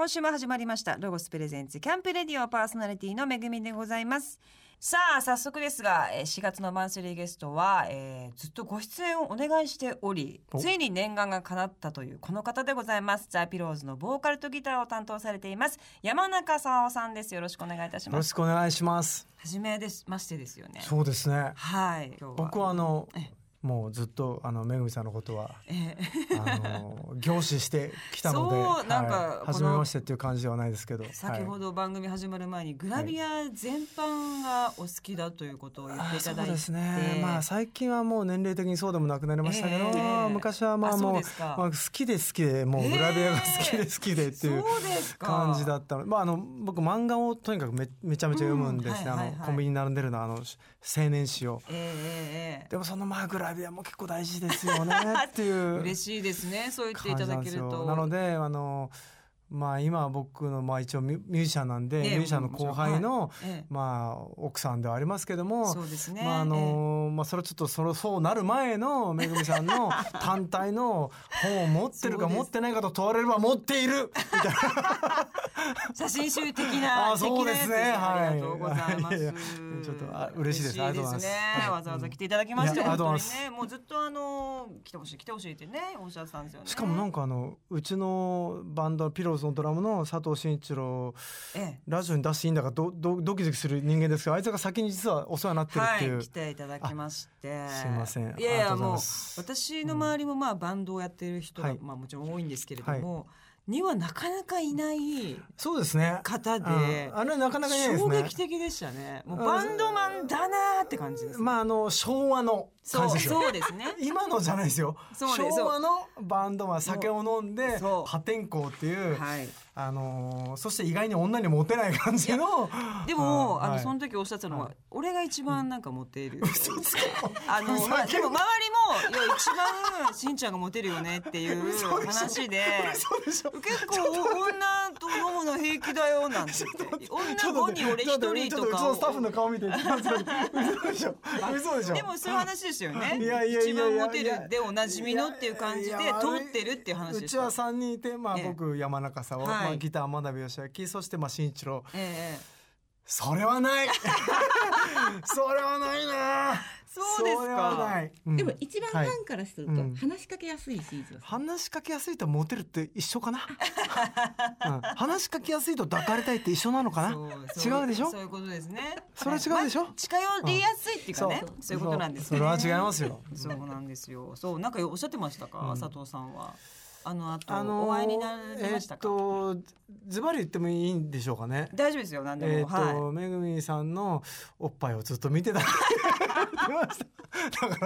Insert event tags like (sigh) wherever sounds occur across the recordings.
今週も始まりましたロゴスプレゼンツキャンプレディオパーソナリティのめぐみでございます。さあ早速ですがえー4月のマンスリーゲストは、えーずっとご出演をお願いしておりお。ついに念願が叶ったというこの方でございます。ザ・ピローズのボーカルとギターを担当されています山中沙央さんです。よろしくお願いいたしよろしますくお願いします。初めですましてですよね。そうですね。はい。僕はあのえもうずっとあのめぐみさんのことはえあの凝視してきたので、そうなんかはい初めましてっていう感じではないですけど、先ほどど番組始まる前にグラビア全般がお好きだということを言っていたそうだいて、ですね。まあ最近はもう年齢的にそうでもなくなりましたけど、ええ。昔はまあもうまあ好きで好きでもうグラビアが好きで好きでっていう。感じだったの。まああの僕漫画をとにかくめめちゃめちゃ読むんですね、うんはいはいはい。あのコンビニに並んでるのあの青年誌を。えええええ。でもそのまあグラビアも結構大事ですよねっていうえ (laughs) 嬉しいですね。そう言ってい感ただけると。なのであのまあ今僕のまあ一応ミュージシャンなんで、ええミュージシャンの後輩の、ええ。まあ奥さんではありますけどもそうですね。まああのまあそれちょっとそのそうなる前のめぐみさんの (laughs) 単体の本を持ってるか持ってないかと問われれば持っているみたいな。写真集的なあそうですね。はい。ありがとうございます。ちょっとあ嬉しいです。ありがとうございます。わざわざ来ていただきましていやありがとう本当ございます。にねもうずっとあの来てほしい来てほしいってねおっしゃってたんですよね。しかもなんかあのうちのバンドピローズのドラムの佐藤慎一郎ええ。ラジオに出していいんだかドドドキドキする人間ですけどあいつが先に実はお世話になってるっていう、はい、来ていただきまして。すいません。いやいやもう私の周りもまあバンドをやってる人が、はい。まあもちろん多いんですけれども、にはなかなかいないそうですね。方でうん。あれなかなかいないです衝ね撃的でしたね。もうバンドマンだなーって感じです、まああの昭和の感じですよそうですね。(laughs) 今のじゃないですよ。昭和のバンドは酒を飲んで破天荒っていう、はい。あのーそして意外に女にモテない感じの。でも、はい。その時おっしゃってたのは、はい。俺が一番なんかモテる、嘘つけ。あの、まあ、でも周りもいや一番しんちゃんがモテるよねっていう話で結構女と飲むの平気だよなんて言って。女5人俺1人とかちょっとうちのスタッフの顔見て。(laughs) 嘘でしょ。嘘でしょ。でもそういう話ですよね。いやいやいやいや。一番モテるでおなじみのっていう感じで通ってるっていう話ですうちは3人いて、まあ、ええ僕山中さん、はい。まあ、ギター真鍋義明そしてまあ新一郎。ええ。それはない。(laughs) それはないなそうですか。うん。でも一番フはい。ァンからするとうん。話しかけやすいシーズン、話しかけやすいとモテるって一緒かな、うん、話しかけやすいと抱かれたいって一緒なのかな？違うでしょ？そういうことですね。それは違うでしょ？まあ近寄りやすいっていうかね、そう。いうことなんですね。それは違いますよ。そうなんですよ。そうなんかおっしゃってましたか、うん。佐藤さんはあの後、あのーお会いになりましたか、えーっとズバリ言ってもいいんでしょうかね。大丈夫ですよ何でも、えーはめぐみさんのおっぱいをずっと見てた (laughs) だか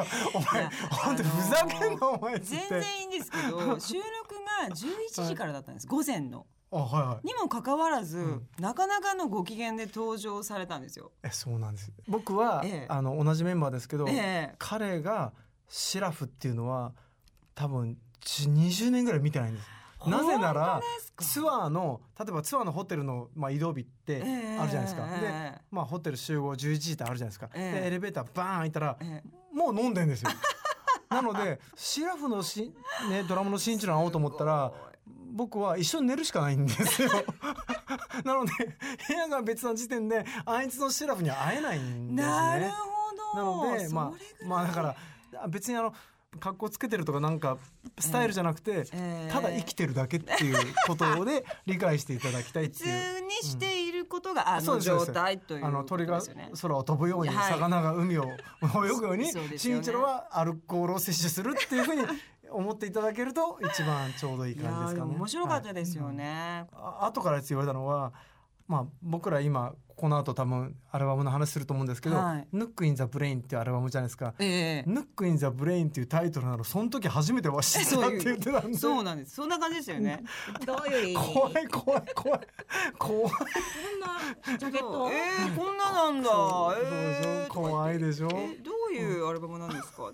らお前本当にふざけんなお前全然いいんですけど (laughs) 収録が11時からだったんです、午前の。あはいはい。にもかかわらず、ん。なかなかのご機嫌で登場されたんですよ。えそうなんです。僕は、ええ。あの同じメンバーですけど、ええ。彼がシラフっていうのは多分じ20年ぐらい見てないんです。なぜならツアーの例えばツアーのホテルの、まあ、移動日ってええあるじゃないですか、ええ。で、まあ、ホテル集合11時ってあるじゃないですか、ええ。でエレベーターバーン開いたら、えもう飲んでんですよ。(laughs) なのでシラフのし、ね、ドラムの新一郎に会おうと思ったら僕は一緒に寝るしかないんですよ。(laughs) なので部屋が別な時点であいつのシラフには会えないんですね。なるほなどのでまあまあだからあ別にあの格好つけてるとかなんかスタイルじゃなくて、ええただ生きてるだけっていうことで理解していただきたいっ普ていう。通にしていることがあの状態ということあの鳥が。空を飛ぶように、はい魚が海を泳ぐように新一郎はアルコールを摂取するっていうふうに思っていただけると一番ちょうどいい感じですかね。ー面白かったですよはいね。あ後から言われたのは、まあ、僕ら今この後多分アルバムの話すると思うんですけどはい「ヌック・イン・ザ・ブレイン」っていうアルバムじゃないですか。ええ NOOK IN THE BRAIN っていうタイトルなのその時初めては知ってたって言ってたんでそうなんです。そんな感じですよね。(laughs) どういう意味？怖い怖い怖い怖いこんなジャケット、えー、こんななんだ。えー怖いでしょえどういうアルバムなんですか？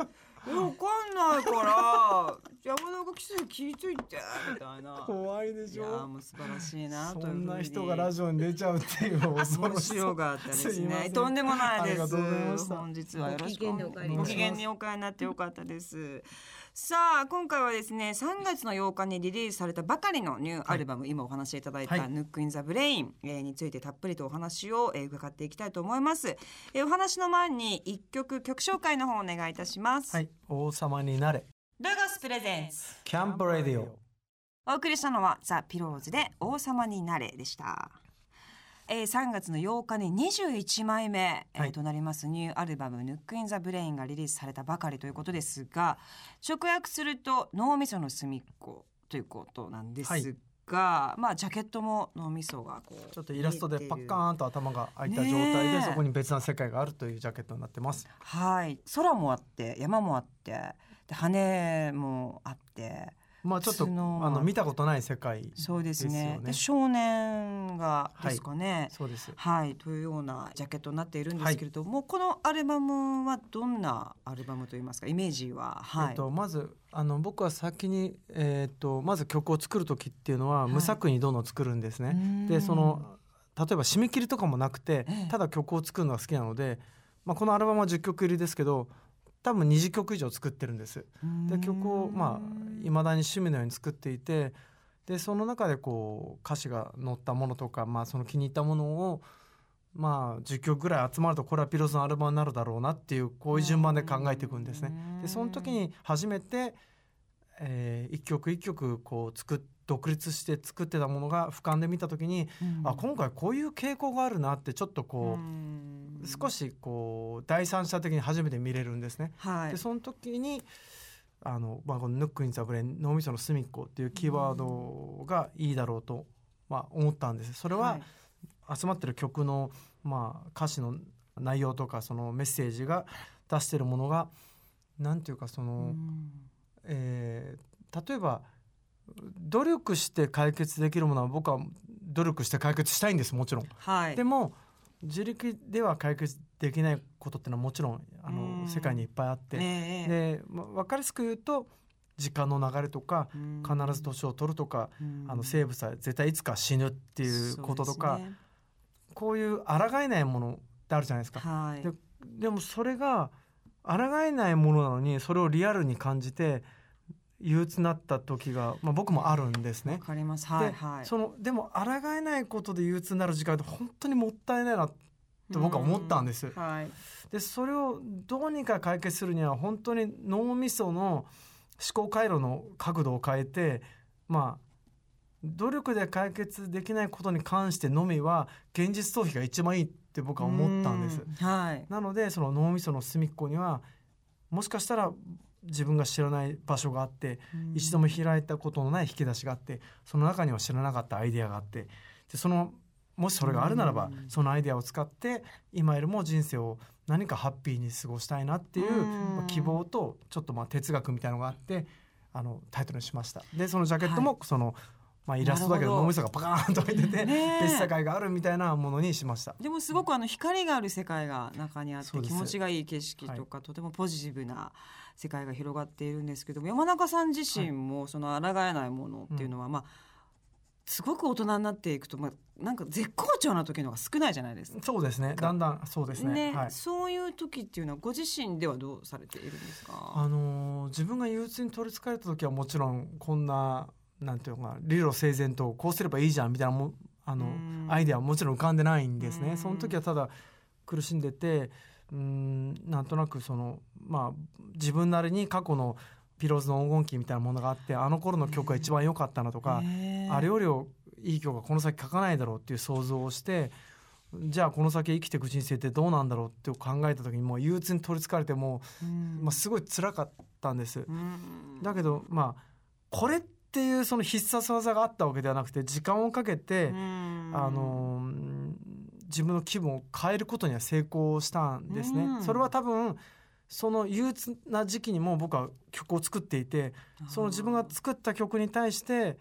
えわかんないから山中キス聞いといてみたいな。怖いでいやーしょもう素晴らしいなとそんな人がラジオに出ちゃうっていう恐ろ面しさ白かったですね。とんでもないです。ありがとうございました。本日はよろしくお帰りご機嫌にお帰りになってよかったですさあ今回はですね3月の8日にリリースされたばかりのニューアルバム、今お話しいただいたはい「Nook in the Brain」えーについてたっぷりとお話を、えー伺っていきたいと思います、えーお話の前に一曲曲紹介の方お願いいたします、はい。王様になれ。ロゴス presents。Camp Radio お送りしたのはザ・ピローズで王様になれでした。えー、3月の8日に21枚目、えーはい。となります。ニューアルバム「Nook in the Brain」がリリースされたばかりということですが直訳すると脳みその隅っこということなんですが、まあジャケットも脳みそがこうちょっとイラストでパッカンーンと頭が開いた状態でそこに別な世界があるというジャケットになってます。はい。空もあって山もあってで羽もあってまあちょっとあの見たことない世界そうですね。で少年がですかね、そうです。はい、というようなジャケットになっているんですけれども、このアルバムはどんなアルバムといいますか？イメージは、はい。えっと、まずあの僕は先に、えっと、まず曲を作る時っていうのははい。無作為にどんどん作るんですね。うん。でその例えば締め切りとかもなくてええ。ただ曲を作るのが好きなので、まあ、このアルバムは10曲入りですけど多分20曲以上作ってるんです。で曲をまあいまだに趣味のように作っていてでその中でこう歌詞が載ったものとか、まあ、その気に入ったものをまあ10曲ぐらい集まるとこれはピローズのアルバムになるだろうなっていうこういう順番で考えていくんですね。でその時に初めて、えー一曲一曲こう作っ独立して作ってたものが俯瞰で見た時に、うん。あ今回こういう傾向があるなってちょっとこう、うん。少しこう第三者的に初めて見れるんですね。はい。でその時にあの、まあ、この「Nook in the Brain 脳みその隅っこ」っていうキーワードがいいだろうと、まあ、思ったんです。それは、集まってる曲の、まあ、歌詞の内容とかそのメッセージが出してるものがなんていうかその、うん。えー例えば努力して解決できるものは僕は努力して解決したいんですもちろん。はい。でも自力では解決できないことってのはもちろんあうん。の世界にいっぱいあって、ええで、まあ、分かりやすく言うと時間の流れとかうん。必ず年を取るとか、うん。あの生物は絶対いつか死ぬっていうこととか、ね。こういう抗えないものってあるじゃないですか。はい。ででもそれが抗えないものなのにそれをリアルに感じて憂鬱になった時が、まあ、僕もあるんですねわ。かりますはいではいそのでも抗えないことで憂鬱になる時間って本当にもったいないなって僕は思ったんです。うんはいでそれをどうにか解決するには本当に脳みその思考回路の角度を変えてまあ努力で解決できないことに関してのみは現実逃避が一番いいって僕は思ったんです。うはいなのでその脳みその隅っこにはもしかしたら自分が知らない場所があって一度も開いたことのない引き出しがあってその中には知らなかったアイデアがあってでそのもしそれがあるならばうん。そのアイデアを使って今よりも人生を何かハッピーに過ごしたいなっていう希望とちょっとまあ哲学みたいのがあってあのタイトルにしました。でそのジャケットもその、まあ、イラストだけど脳みそがパカーンと入ってて別世界があるみたいなものにしました。でもすごくあの光がある世界が中にあって気持ちがいい景色とか、とてもポジティブな世界が広がっているんですけども山中さん自身もその抗えないものっていうのは、まあすごく大人になっていくと、まあ、なんか絶好調な時の方が少ないじゃないですか。そうですね。だんだんそうですね。ねはい。そういう時っていうのはご自身ではどうされているんですか？あのー自分が憂鬱に取りつかれた時はもちろんこんななんていうのかな理路整然とこうすればいいじゃんみたいなもあのうん。アイデアはもちろん浮かんでないんですうん。ね。その時はただ苦しんでてうんなんとなくそのまあ自分なりに過去のピローズの黄金期みたいなものがあってあの頃の曲が一番良かったなとか、あれよりいい曲がこの先書かないだろうっていう想像をしてじゃあこの先生きていく人生ってどうなんだろうって考えた時にもう憂鬱に取りつかれてもううん。まあ、すごい辛かったんです。うん。だけどまあこれっていうその必殺技があったわけではなくて時間をかけて、うん。あのー自分の気分を変えることには成功したんですね。うん。それは多分その憂鬱な時期にも僕は曲を作っていてその自分が作った曲に対して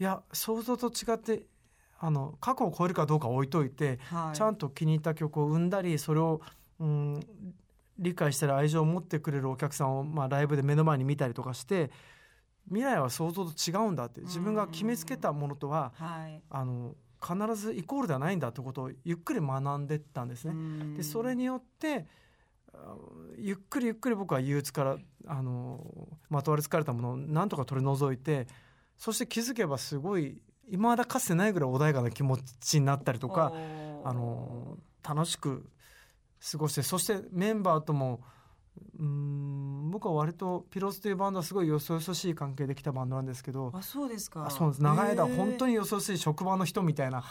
いや想像と違ってあの過去を超えるかどうかは置いといてはい。ちゃんと気に入った曲を生んだりそれを、うん、理解したり愛情を持ってくれるお客さんを、まあ、ライブで目の前に見たりとかして未来は想像と違うんだって自分が決めつけたものとははい。あの必ずイコールではないんだってことをゆっくり学んでったんですね。でそれによってあゆっくりゆっくり僕は憂鬱からあのまとわりつかれたものをなんとか取り除いてそして気づけばすごい今まだかつてないぐらい穏やかな気持ちになったりとかあの楽しく過ごしてそしてメンバーともうん僕は割とピローズというバンドはすごいよそよそしい関係できたバンドなんですけどあそうですか。あそうです。長い間本当にによそよそしい職場の人みたいな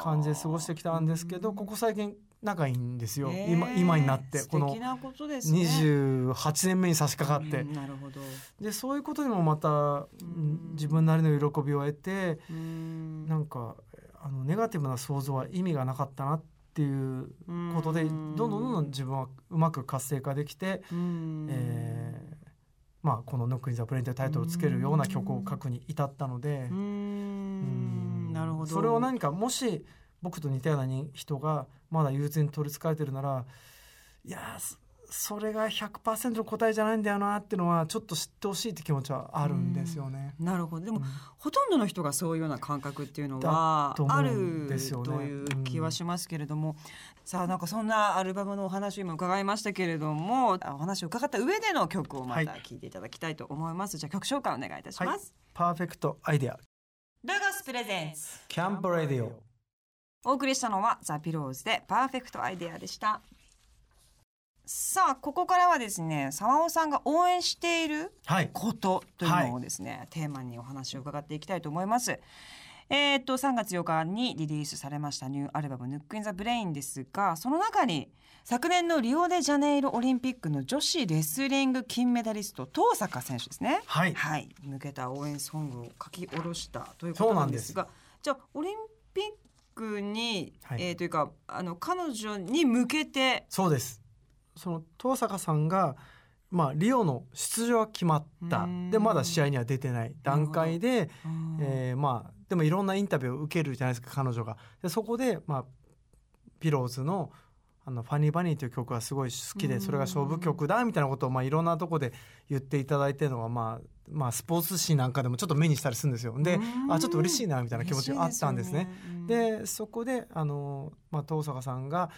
感じで過ごしてきたんですけどここ最近仲いいんですよ、今今になって。この素敵なことですね。28年目に差し掛かって。うんなるほど。でそういうことにもまたうん自分なりの喜びを得てうん。なんかあのネガティブな想像は意味がなかったなっていうことでどんどんどんどん自分はうまく活性化できて、うん。えーまあ、この「Nook in the Brain」というタイトルをつけるような曲を書くに至ったのでなるほど。それを何かもし僕と似たようなに人がまだ憂鬱に取りつかれてるならいやそそれが100%の答えじゃないんだよなっていうのはちょっと知ってほしいって気持ちはあるんですよね。なるほど。でも、うん。ほとんどの人がそういうような感覚っていうのだはあるという気はしますけれども、さあなんかそんなアルバムのお話を今伺いましたけれどもあお話を伺った上での曲をまたはい。聴いていただきたいと思います、じゃあ曲紹介お願いいたします、パーフェクトアイデア。ロゴス presents。Camp Radio お送りしたのはザ・ピローズでパーフェクトアイデアでしたさあここからはですねさわおさんが応援しているはい。ことというのをですね、テーマにお話を伺っていきたいと思います。えーっと3月8日にリリースされましたニューアルバム「Nook in the Brain」ですがその中に昨年のリオデジャネイロオリンピックの女子レスリング金メダリスト登坂選手ですね。はい。はい、向けた応援ソングを書き下ろしたということなんですがじゃあオリンピックに、はい。えーというかあの彼女に向けてそうですその登坂さんがまあリオの出場は決まったうんでまだ試合には出てない段階で、えーまあでもいろんなインタビューを受けるじゃないですか彼女が。でそこで、まあ、ピローズのあの「ファニーバニー」という曲がすごい好きうんでそれが勝負曲だみたいなことを、まあ、いろんなとこで言っていただいてるのが、まあまあ、スポーツ紙なんかでもちょっと目にしたりするんですよ。でうんあちょっと嬉しいなみたいな気持ちがあったんですね。でね。でそこであの、まあ、登坂さんが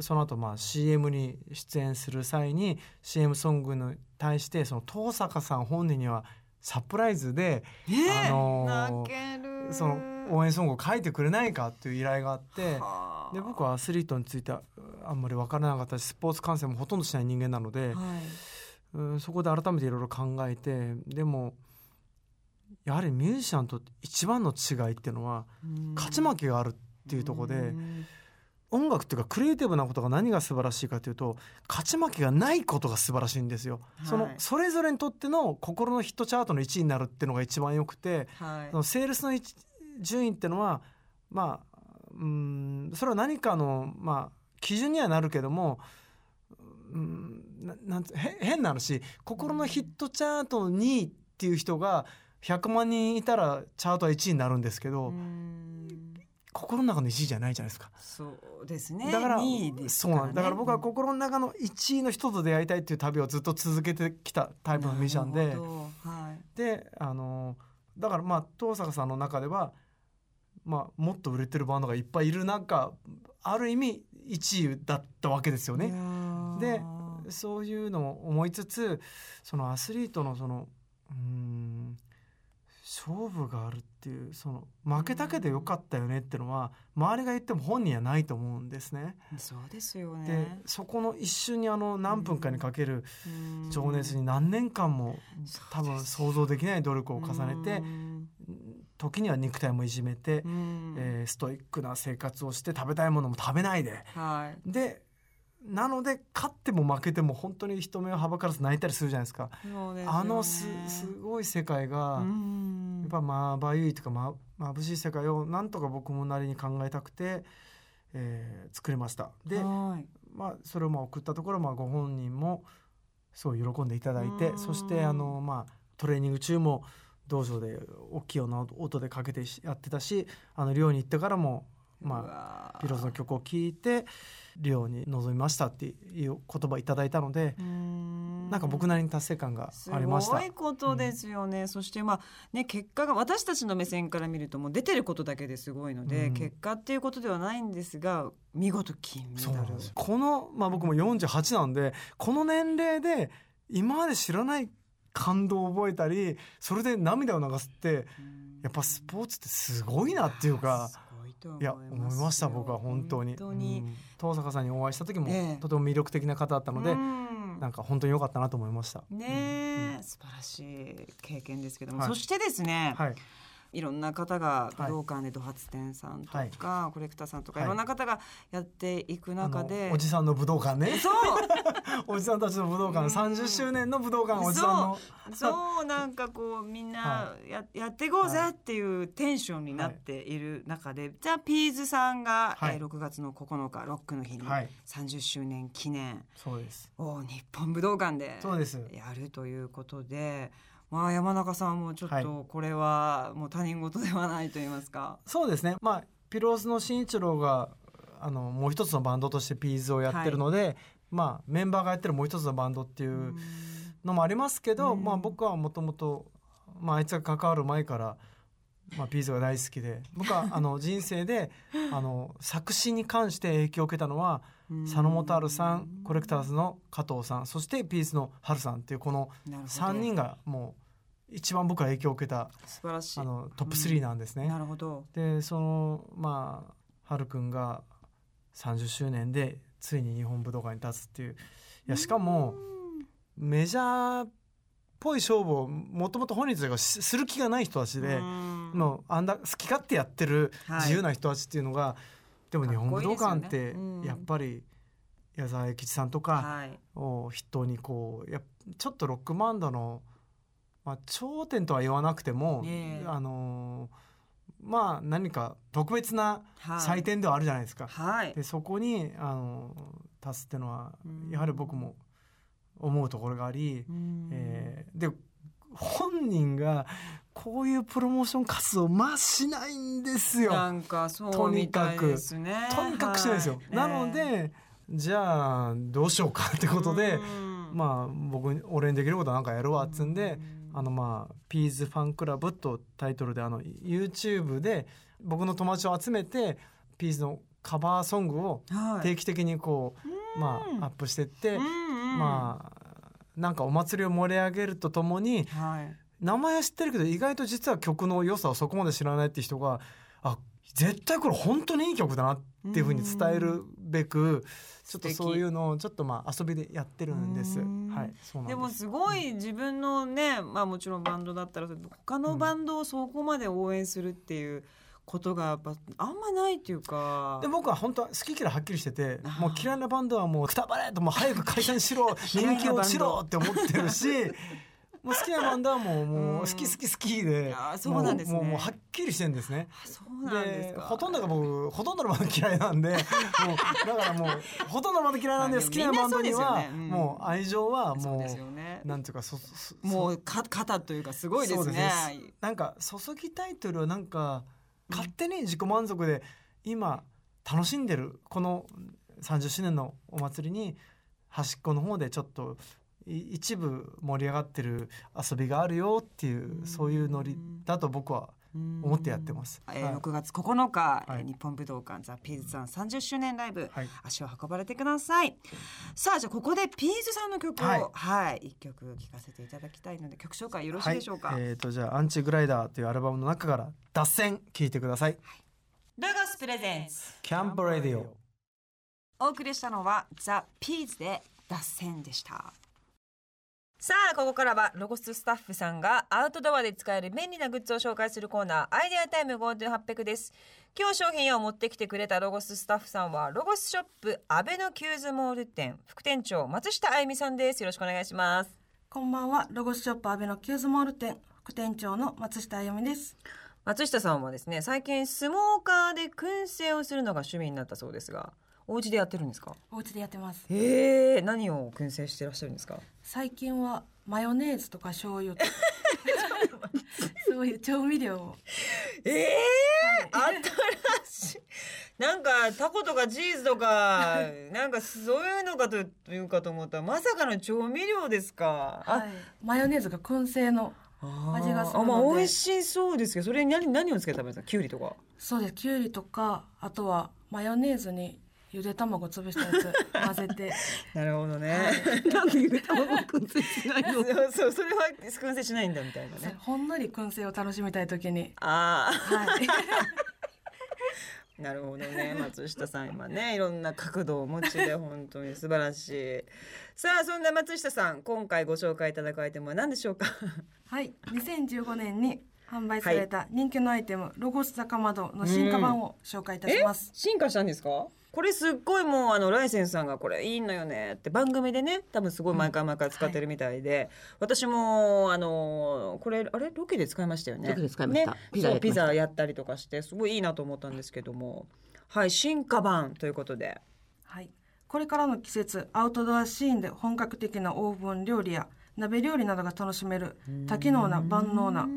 その後まあ CM に出演する際に CM ソングに対してその登坂さん本人にはサプライズで、あのーその応援ソングを書いてくれないかっていう依頼があってはあ。で僕はアスリートについてはあんまり分からなかったしスポーツ観戦もほとんどしない人間なので、はい。うん、そこで改めていろいろ考えてでもやはりミュージシャンと一番の違いっていうのは勝ち負けがあるっていうところで。うん音楽っていうかクリエイティブなことが何が素晴らしいかというと勝ち負けがないことが素晴らしいんですよ。はい。そのそれぞれにとっての心のヒットチャートの1位になるっていうのが一番よくて、はい。そのセールスの一順位っていうのはまあうんそれは何かのまあ基準にはなるけどもうんななん変な話心のヒットチャートの2位っていう人が100万人いたらチャートは1位になるんですけど、うん心の中の1位じゃないじゃないですか。そうですね。だから2位ですそうなんねだから僕は心の中の1位の人と出会いたいっていう旅をずっと続けてきたタイプのミュージシャンで。はい。であのだからまあ登坂さんの中では、まあ、もっと売れてるバンドがいっぱいいる中ある意味1位だったわけですよね。ー。でそういうのを思いつつそのアスリートのそのうーん勝負があるっていうその負けたけどよかったよねっていうのは周りが言っても本人はないと思うんですね。そうですよでねそこの一瞬にあの何分かにかけるうん。情熱に何年間も多分想像できない努力を重ねてうん。時には肉体もいじめてう、ん。えーストイックな生活をして食べたいものも食べないではい。でなので勝っても負けても本当に人目をはばからず泣いたりするじゃないですか。すよねあのすすごい世界が、うんやっぱまばゆいとかま眩しい世界をなんとか僕もなりに考えたくて、えー作りました。で、はいまあ、それをまあ送ったところ、まあ、ご本人もすごい喜んでいただいてうんそしてあの、まあ、トレーニング中も道場で大きいような音でかけてしやってたしあの寮に行ってからもまあピロー。ズの曲を聴いてリオに臨みましたっていう言葉いただいたのでん。なんか僕なりに達成感がすありました。ごいことですよね、そしてまあね結果が私たちの目線から見るともう出てることだけですごいので、うん。結果っていうことではないんですが見事金メダルこの、まあ、僕も48なんでこの年齢で今まで知らない感動を覚えたりそれで涙を流すってやっぱスポーツってすごいなっていうかと思いやますいました僕は本当に。本当に、うん。東坂さんにお会いした時も、ええ。とても魅力的な方だったので、うん。なんか本当に良かったなと思いました。ねえ、素晴らしい経験ですけども、はい。そしてですね、はい、いろんな方が武道館でド発展さんとか、コレクターさんとか、はい。い、ろんな方がやっていく中あでのおじさんの武道館ね。そう。(laughs) おじさんたちの武道館。うん。30周年の武道館おじさんの。そう。なんかこうみんなはや,、やっていこうぜはい。っていうテンションになっている中で、じゃあピーズさんが、はい。えー6月の9日ロックの日にはい。30周年記念そうです。を日本武道館でそうです。やるということで。まあ山中さんもちょっはい。とこれはもう他人事ではないと言いますか。そうですね。まあピローズの慎一郎があのもう一つのバンドとしてピーズをやってるので、まあメンバーがやってるもう一つのバンドっていうのもありますけど、うん。まあ僕はもともとまああいつが関わる前からまあ、ピーズが大好きで僕はあの人生であの作詞に関して影響を受けたのは佐野元春さんコレクターズの加藤さんそしてピースの春さんっていうこのなるほど。3人がもう一番僕は影響を受けた素晴らしい。あのトップ3なんですね。なるほど。でそのまあ春くんが30周年でついに日本武道館に立つっていう。いやしかもメジャーっぽい勝負をもともと本人たちがしする気がない人たちで、うん。もうあんだ好き勝手やってるはい自由な人たちっていうのが、でも日本武道館ってやっぱり矢沢永吉さんとかはい。を筆頭にこうやっちょっとロックバンドの、まあ、頂点とは言わなくても、ええあのーまあ何か特別なはい祭典ではあるじゃないですか。はい。でそこに、あのー立つっていうのはうんやはり僕も思うところがあり、うんえーで本人がこういうプロモーション活動まあしないんですよ。なんかそうとにみたいかくですね。とにかくしてないんですよ。はいなの、で、じゃあどうしようかってことで、うんまあ僕に俺にできることはなんかやるわっつんで、あのまあピーズファンクラブとタイトルであの YouTube で僕の友達を集めてピーズのカバーソングをはい定期的にこう、まあアップしてって、まあなんかお祭りを盛り上げるとともにはい。名前は知ってるけど意外と実は曲の良さをそこまで知らないって人があ絶対これ本当にいい曲だなっていうふうに伝えるべくちょっとそういうのをちょっとまあ遊びでやってるんです。うんはい、そうでもなんです。すごい自分のね、まあもちろんバンドだったら他のバンドをそこまで応援するっていうことがやっぱあんまないっていうか。で僕は本当は好き嫌いはっきりしててもう嫌いなバンドはもうくたばれともう早く解散しろ (laughs) 人気落ちろって思ってるしもう好きなバンドはもうもう好き好き好きでうなんですねもうもうはっきりしてるんですね。あそうなんですか。ほとんどが僕ほとんどのバンド嫌いなんで (laughs) もうだからもうほとんどのバンド嫌いなんでまあ好きなバンドにはもう愛情はもう。なんていうかそそもうか肩というかすごいですね。なんか注ぎたいというよりはなんか勝手に自己満足で今楽しんでるこの30周年のお祭りに端っこの方でちょっとい一部盛り上がってる遊びがあるよっていうそういうノリだと僕は思ってやってます。えーはい。6月9日、はい。えー日本武道館ザ・ピーズさん30周年ライブ、はい。足を運ばれてください。さあじゃあここでピーズさんの曲をははい。い、一曲聴かせていただきたいので曲紹介よろしいでしょうか、はい、えー、とじゃあ「アンチグライダー」というアルバムの中から「脱線」聞いてください。ロゴス presents。 Camp Radioお送りしたのはザ・ピーズで脱線でしたさあここからはロゴススタッフさんがアウトドアで使える便利なグッズを紹介するコーナーアイデアタイム GoTo800 です。今日商品を持ってきてくれたロゴススタッフさんはロゴスショップアベノキューズモール店副店長松下あゆみさんです。よろしくお願いします。こんばんは、ロゴスショップアベのキューズモール店副店長の松下あゆみです。松下さんはですね最近スモーカーで燻製をするのが趣味になったそうですがお家でやってるんですか？お家でやってます。へえ何を燻製してらっしゃるんですか？最近はマヨネーズとか醤油。と (laughs) かそういう調味料を。ええ新しい。タコとかチーズとかなんかそういうのかというかと思ったらまさかの調味料ですか？あはい、マヨネーズが燻製の味がするので。あまあ美味しそうですけどそれに何何をつけて食べるんですか？きゅうりとか。そうです。きゅうりとかあとはマヨネーズにゆで卵潰したやつ (laughs) 混ぜて。なるほどね。(laughs) なんでゆで卵燻製しないの？そうそれは燻製しないんだみたいなね。ほんのり燻製を楽しみたい時に。あはい。あ (laughs) なるほどね。松下さん今ねいろんな角度をお持ちで本当に素晴らしい。さあそんな松下さん今回ご紹介いただくアイテムは何でしょうか？はい。2015年に販売された人気のアイテム、ロゴスザカマドの進化版を紹介いたします、進化したんですか？これすっごいもうあのライセンスさんがこれいいのよねって番組でね多分すごい毎回毎回使ってるみたいで、私もあのこれあれロケで使いましたよね。ロケで使いました。ね、ピザピザやったりとかしてすごいいいなと思ったんですけども。はい進化版ということで。はい、これからの季節アウトドアシーンで本格的なオーブン料理や鍋料理などが楽しめる多機能な万能な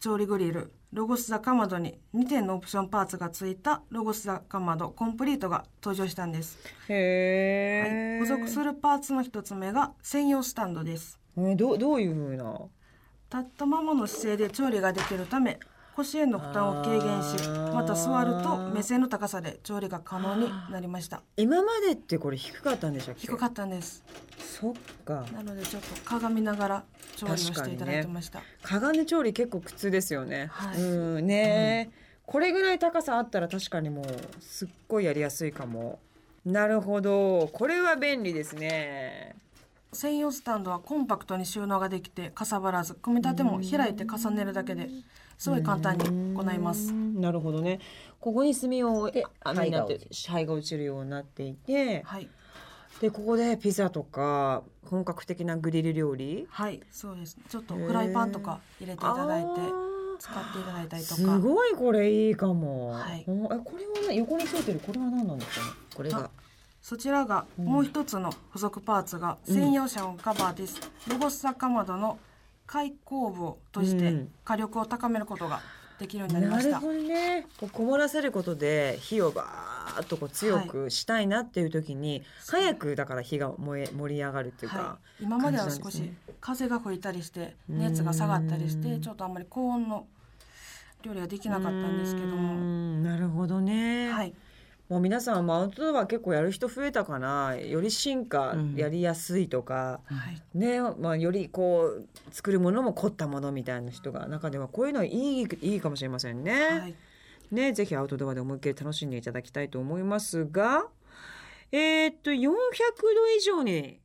調理グリルロゴスザカマドに2点のオプションパーツがついたロゴスザカマドコンプリートが登場したんです、へはい、え、付属するパーツの一つ目が専用スタンドです。えーどうどういう風な？立ったままの姿勢で調理ができるため腰への負担を軽減しまた座ると目線の高さで調理が可能になりました。今までってこれ低かったんでしたっけ？低かったんです。そっか。なのでちょっと鏡見ながら調理をしていただいてました、ね。調理結構苦痛ですよね。はい。うんね、これぐらい高さあったら確かにもうすっごいやりやすいかも。なるほど、これは便利ですね。専用スタンドはコンパクトに収納ができてかさばらず組み立ても開いて重ねるだけですごい簡単に行います。うんなるほどね。ここに炭をで網になって灰灰が落ちるようになっていて、はい。でここでピザとか本格的なグリル料理？はいそうです。ちょっとフライパンとか入れていただいて使っていただいたりとすかごいこれいいかも。はい。おえこれはね横についてる？これは何なんですかね？これが。あ。そちらがもう一つの付属パーツが専用車のカバーです、ロゴスザカマドの開口部としてうん。火力を高めることができるようになりました、なるほどね。こうこもらせることで火をバーッとこう強くしたいなっていう時に、早くだから火が燃え盛り上がるっていうか、はい、今までは少し風が吹いたりして熱が下がったりしてちょっとあんまり高温の料理ができなかったんですけどうも、ん。なるほどね、はい、もう皆さんもアウトドア結構やる人増えたかな。より進化うん。やりやすいとか、はい、ねまあ、よりこう作るものも凝ったものみたいな人が中ではこういうのいいいいかもしれませんね。はい、ね、ぜひアウトドアで思いっきり楽しんでいただきたいと思いますが、えーっと400度以上に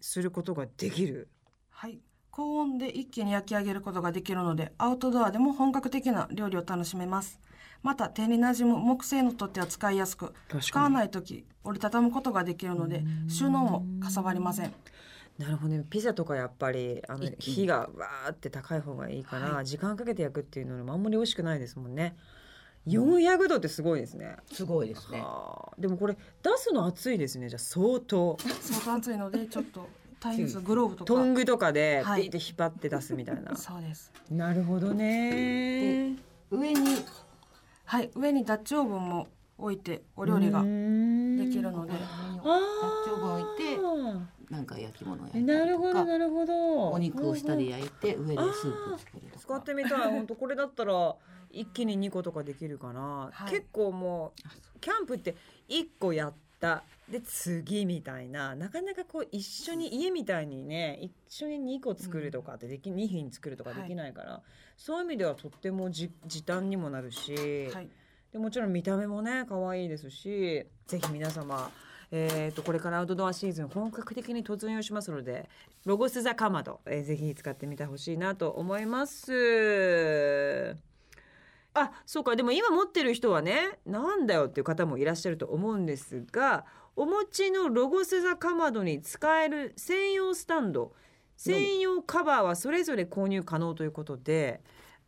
することができる。はい、高温で一気に焼き上げることができるのでアウトドアでも本格的な料理を楽しめますまた手になじむ木製の取っ手は使いやすくに使わない時折りたたむことができるので収納もかさばりませんなるほどね。ピザとかやっぱりあの火がわーって高い方がいいから、はい時間かけて焼くっていうのもあんまり美味しくないですもんね。400度ってすごいですね。すごいですね。はあでもこれ出すの熱いですね。じゃあ相当 (laughs) 相当熱いのでちょっと大変ですグローブとかトングとかではいピーって引っ張って出すみたいな。そうですなるほどね。上にはい上にダッチオーブンも置いてお料理ができるのであダッチオーブン置いてーなんか焼き物を焼いなるほたりとかどなるほど。お肉を下で焼いて上でスープをつけるとか。使ってみたい。本当これだったら一気に2個とかできるかな、はい。結構もうキャンプって1個やった。で次みたいな。なかなかこう一緒に家みたいにね一緒に2個作るとかってでき、2品作るとかできないから、そういう意味ではとってもじ時短にもなるし、はい。でもちろん見た目もね可愛いですしぜひ皆様えー、とこれからアウトドアシーズン本格的に突入しますのでロゴス・ザ・カマド、えーぜひ使ってみてほしいなと思います。あそうか。でも今持ってる人はねなんだよっていう方もいらっしゃると思うんですがお持ちのロゴス・ザ・かまどに使える専用スタンド。専用カバーはそれぞれ購入可能ということで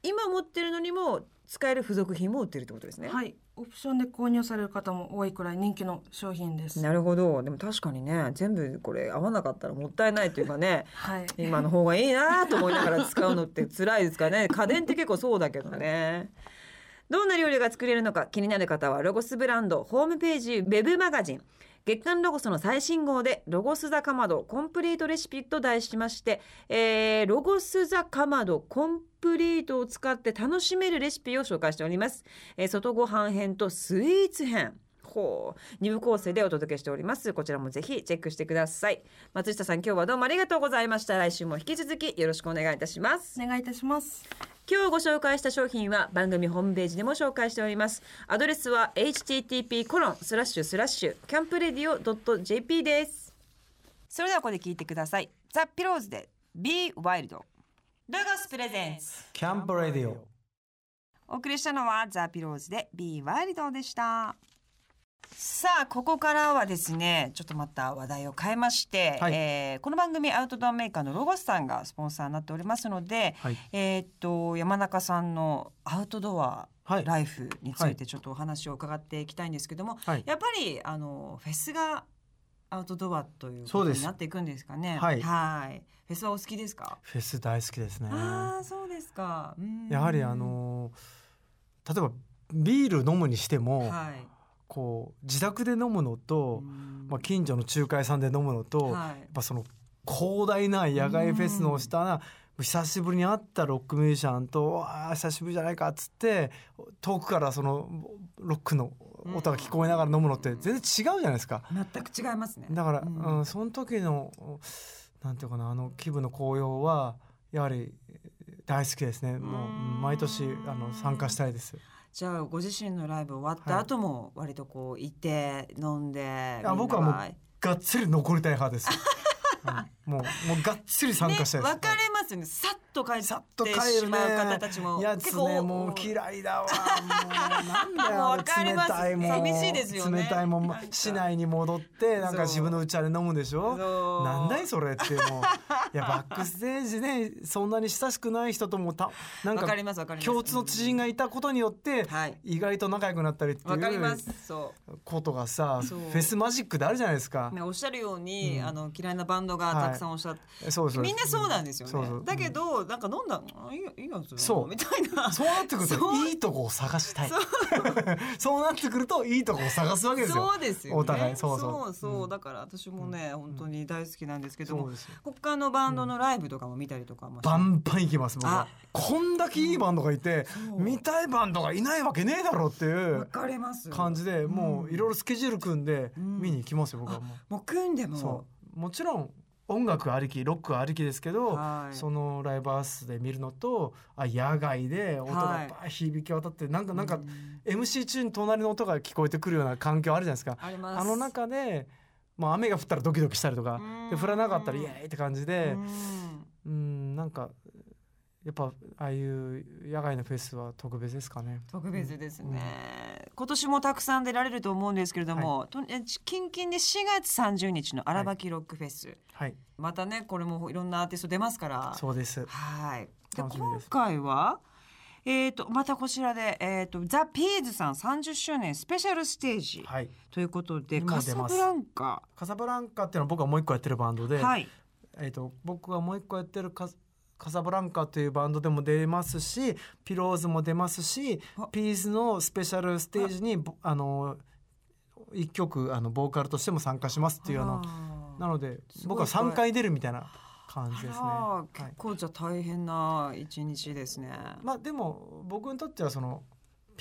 今持ってるのにも使える付属品も売ってるってことですね。はい。オプションで購入される方も多いくらい人気の商品です。なるほど。でも確かにね全部これ合わなかったらもったいないというかねはい。今の方がいいなと思いながら使うのって辛いですからね。家電って結構そうだけどね。どんな料理が作れるのか気になる方はロゴスブランドホームページウェブマガジン月刊ロゴスの最新号でロゴスザかまどコンプリートレシピと題しまして、えーロゴスザかまどコンプリートを使って楽しめるレシピを紹介しております、えー外ご飯編とスイーツ編。ほう。二部構成でお届けしております。こちらもぜひチェックしてください。松下さん今日はどうもありがとうございました。来週も引き続きよろしくお願いいたします。お願いいたします。今日ご紹介した商品は番組ホームページでも紹介しております。アドレスは http コロンスラッシュスラッシュキャンプレディオ .jp です。それではここで聞いてください。ザ・ピローズで Be Wild ロゴスプレゼンツキャンプレディオ。お送りしたのはザ・ピローズで Be Wild でしたさあここからはですねちょっとまた話題を変えまして、はい。えーこの番組アウトドアメーカーのロゴスさんがスポンサーになっておりますので、はい。えーっと山中さんのアウトドアはい。ライフについはてちょっとお話を伺っていきたいんですけども、はい。やっぱりあのフェスがアウトドアということになっていくんですかね？はい。はい。フェスはお好きですか？フェス大好きですね。ああそうですか。うんやはりあの例えばビール飲むにしても、はい。こう自宅で飲むのと、うん。まあ、近所の仲介さんで飲むのと、はい。やっぱその広大な野外フェスの下な、久しぶりに会ったロックミュージシャンと「ああ久しぶりじゃないか」っつって遠くからそのロックの音が聞こえながら飲むのって全然違うじゃないですか。全く違いますね。だから、ううんんその時のなんていうかなあの気分の高揚はやはり大好きですね。もう毎年あの参加したいです。じゃあご自身のライブ終わった後も割とこう行って飲んで。いや僕はもうがっつり残りたい派です。(laughs) うん。もうもうがっつり参加したいです。ね、分かれますよね。さっと帰ってさっと帰しるね。まう方たちも。やつねもう嫌いだわ。(laughs) もうなんだよ。冷たいもん。寂しいですよね。冷たいもん。市内に戻ってなんか。自分のうちで飲むでしょ？なんだいそれってもう。(laughs) いやバックステージでそんなに親しくない人ともたなんか共通の知人がいたことによってはい。意外と仲良くなったりってわかりまいう。ことがさフェスマジックであるじゃないですか。う。ねおっしゃるように、うん。あの嫌いなバンドがたくさんおっしゃって、そうそう。みんなそうなんですよね。だけどなんか飲んだあいいよいいよそれそう。みたいな。そうなってくるといいとこを探したい。そう。(laughs) なってくるといいとこを探すわけですよ。そうですよね。お互い。そうそう。そうだから私もね、本当に大好きなんですけども、そうですよ。他のバンドのライブとかも見たりとかもバンバン行きます僕は。あ。こんだけいいバンドがいて見たいバンドがいないわけねえだろっていわうかります。感じでもういろいろスケジュール組んでうん。見に行きますよ僕はももう組んでう。ももちろん音楽ありきロックありきですけど、はい。そのライブハウスで見るのとあ野外で音がはい。バー響き渡ってなんかなんかうん。MC 中に隣の音が聞こえてくるような環境あるじゃないですか。あります。あの中で、まあ、雨が降ったらドキドキしたりとかうん。で降らなかったらイエーイって感じでうん。うんなんかやっぱああいう野外のフェスは特別ですかね。特別ですね、今年もたくさん出られると思うんですけれども、とえ近々で4月30日の荒垣ロックフェス、はい、またねこれもいろんなアーティスト出ますから。そうです。はい。で今回はえー、とまたこちらで、えー、とザ・ピーズさん30周年スペシャルステージはい。ということで、カサブランカ。カサブランカっていうのは僕がもう一個やってるバンドで、はい。えっ、と僕がもう一個やってるカカサブランカというバンドでも出ますし、ピローズも出ますしあ、ピーズのスペシャルステージにぼあの一曲あのボーカルとしても参加しますっていうあのなので僕は3回出るみたいな感じですね。結構じゃあ大変な一日ですね。まあでも僕にとってはその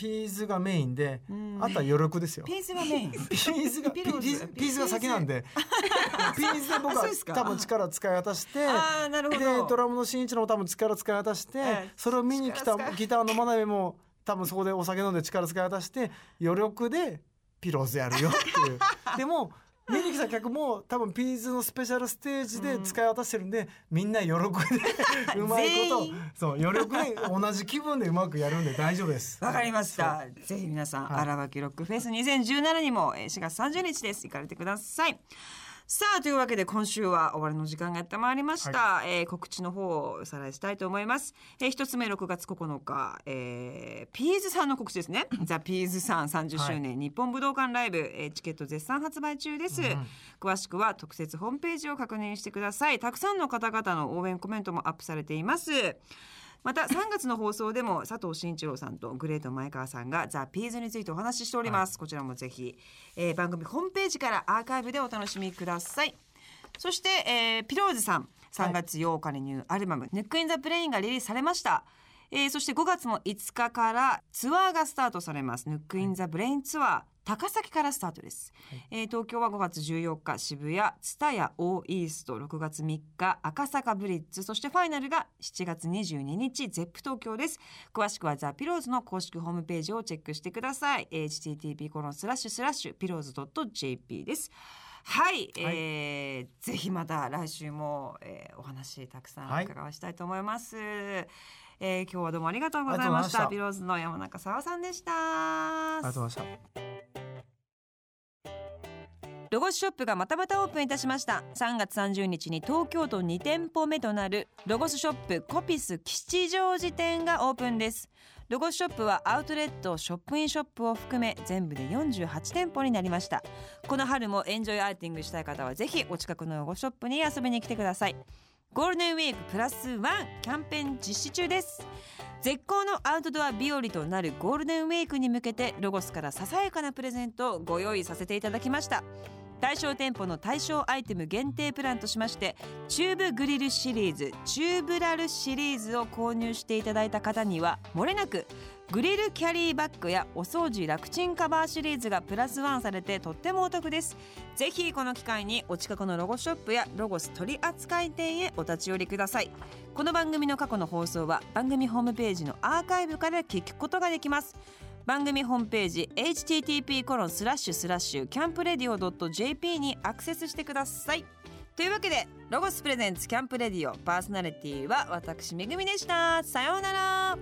ピーズがメインで、うんあとは余力ですよ。ピーズがメイン。ピーズがピーズが先なんで (laughs) ピーズで僕は多分力使い渡してでど。ドラムの新一郎も多分力使い渡して、ええそれを見に来たギターの真鍋も多分そこでお酒飲んで力使い渡して余力でピローズやるよっていう (laughs) でも見に来た客も多分ピーズのスペシャルステージで使い渡してるんで、みんな余力で (laughs) うまいことそう余力で同じ気分でうまくやるんで大丈夫です。わかりました。ぜひ皆さん、はい荒垣ロックフェス2017にもえー4月30日です。行かれてください。さあというわけで今週は終わりの時間がやってまいりました、えー告知の方をおさらいしたいと思います、えー一つ目6月9日、えーピーズさんの告知ですね。(laughs) ザ・ピーズさん30周年、日本武道館ライブ、えーチケット絶賛発売中です、詳しくは特設ホームページを確認してください。たくさんの方々の応援コメントもアップされていますまた3月の放送でも佐藤慎一郎さんとグレート前川さんがザ・ピーズについてお話ししております、こちらもぜひ、えー番組ホームページからアーカイブでお楽しみください。そして、えーピローズさん3月8日にニューアルバム「Nook in the Brain」がリリースされました、えーそして5月も5日からツアーがスタートされます「Nook in the Brain ツアー」高崎からスタートです、えー東京は5月14日渋谷蔦屋オーイースト6月3日赤坂ブリッツそしてファイナルが7月22日ゼップ東京です。詳しくはザ・ピローズの公式ホームページをチェックしてください。http コロンスラッシュスラッシュピローズ .jp です。はい、えーぜひまた来週も、えーお話たくさんはい。伺わしたいと思います、えー今日はどうもありがとうございました。ピローズの山中沙さんでした。ありがとうございましたロゴスショップがまたまたオープンいたしました。3月30日に東京都2店舗目となるロゴスショップコピス吉祥寺店がオープンです。ロゴスショップはアウトレットショップインショップを含め全部で48店舗になりました。この春も enjoy outing したい方はぜひお近くのロゴスショップに遊びに来てください。ゴールデンウィークプラスワンキャンペーン実施中です。絶好のアウトドア日和となるゴールデンウィークに向けてロゴスからささやかなプレゼントをご用意させていただきました。対象店舗の対象アイテム限定プランとしましてチューブグリルシリーズチューブラルシリーズを購入していただいた方にはもれなくグリルキャリーバッグやお掃除楽ちんカバーシリーズがプラスワンされてとってもお得です。ぜひこの機会にお近くのロゴショップやロゴス取扱店へお立ち寄りください。この番組の過去の放送は番組ホームページのアーカイブから聞くことができます。番組ホームページ http コロンスラッシュスラッシュキャンプレディオ .jp にアクセスしてください。というわけでロゴスプレゼンツキャンプレディオパーソナリティは私めぐみでした。さようなら。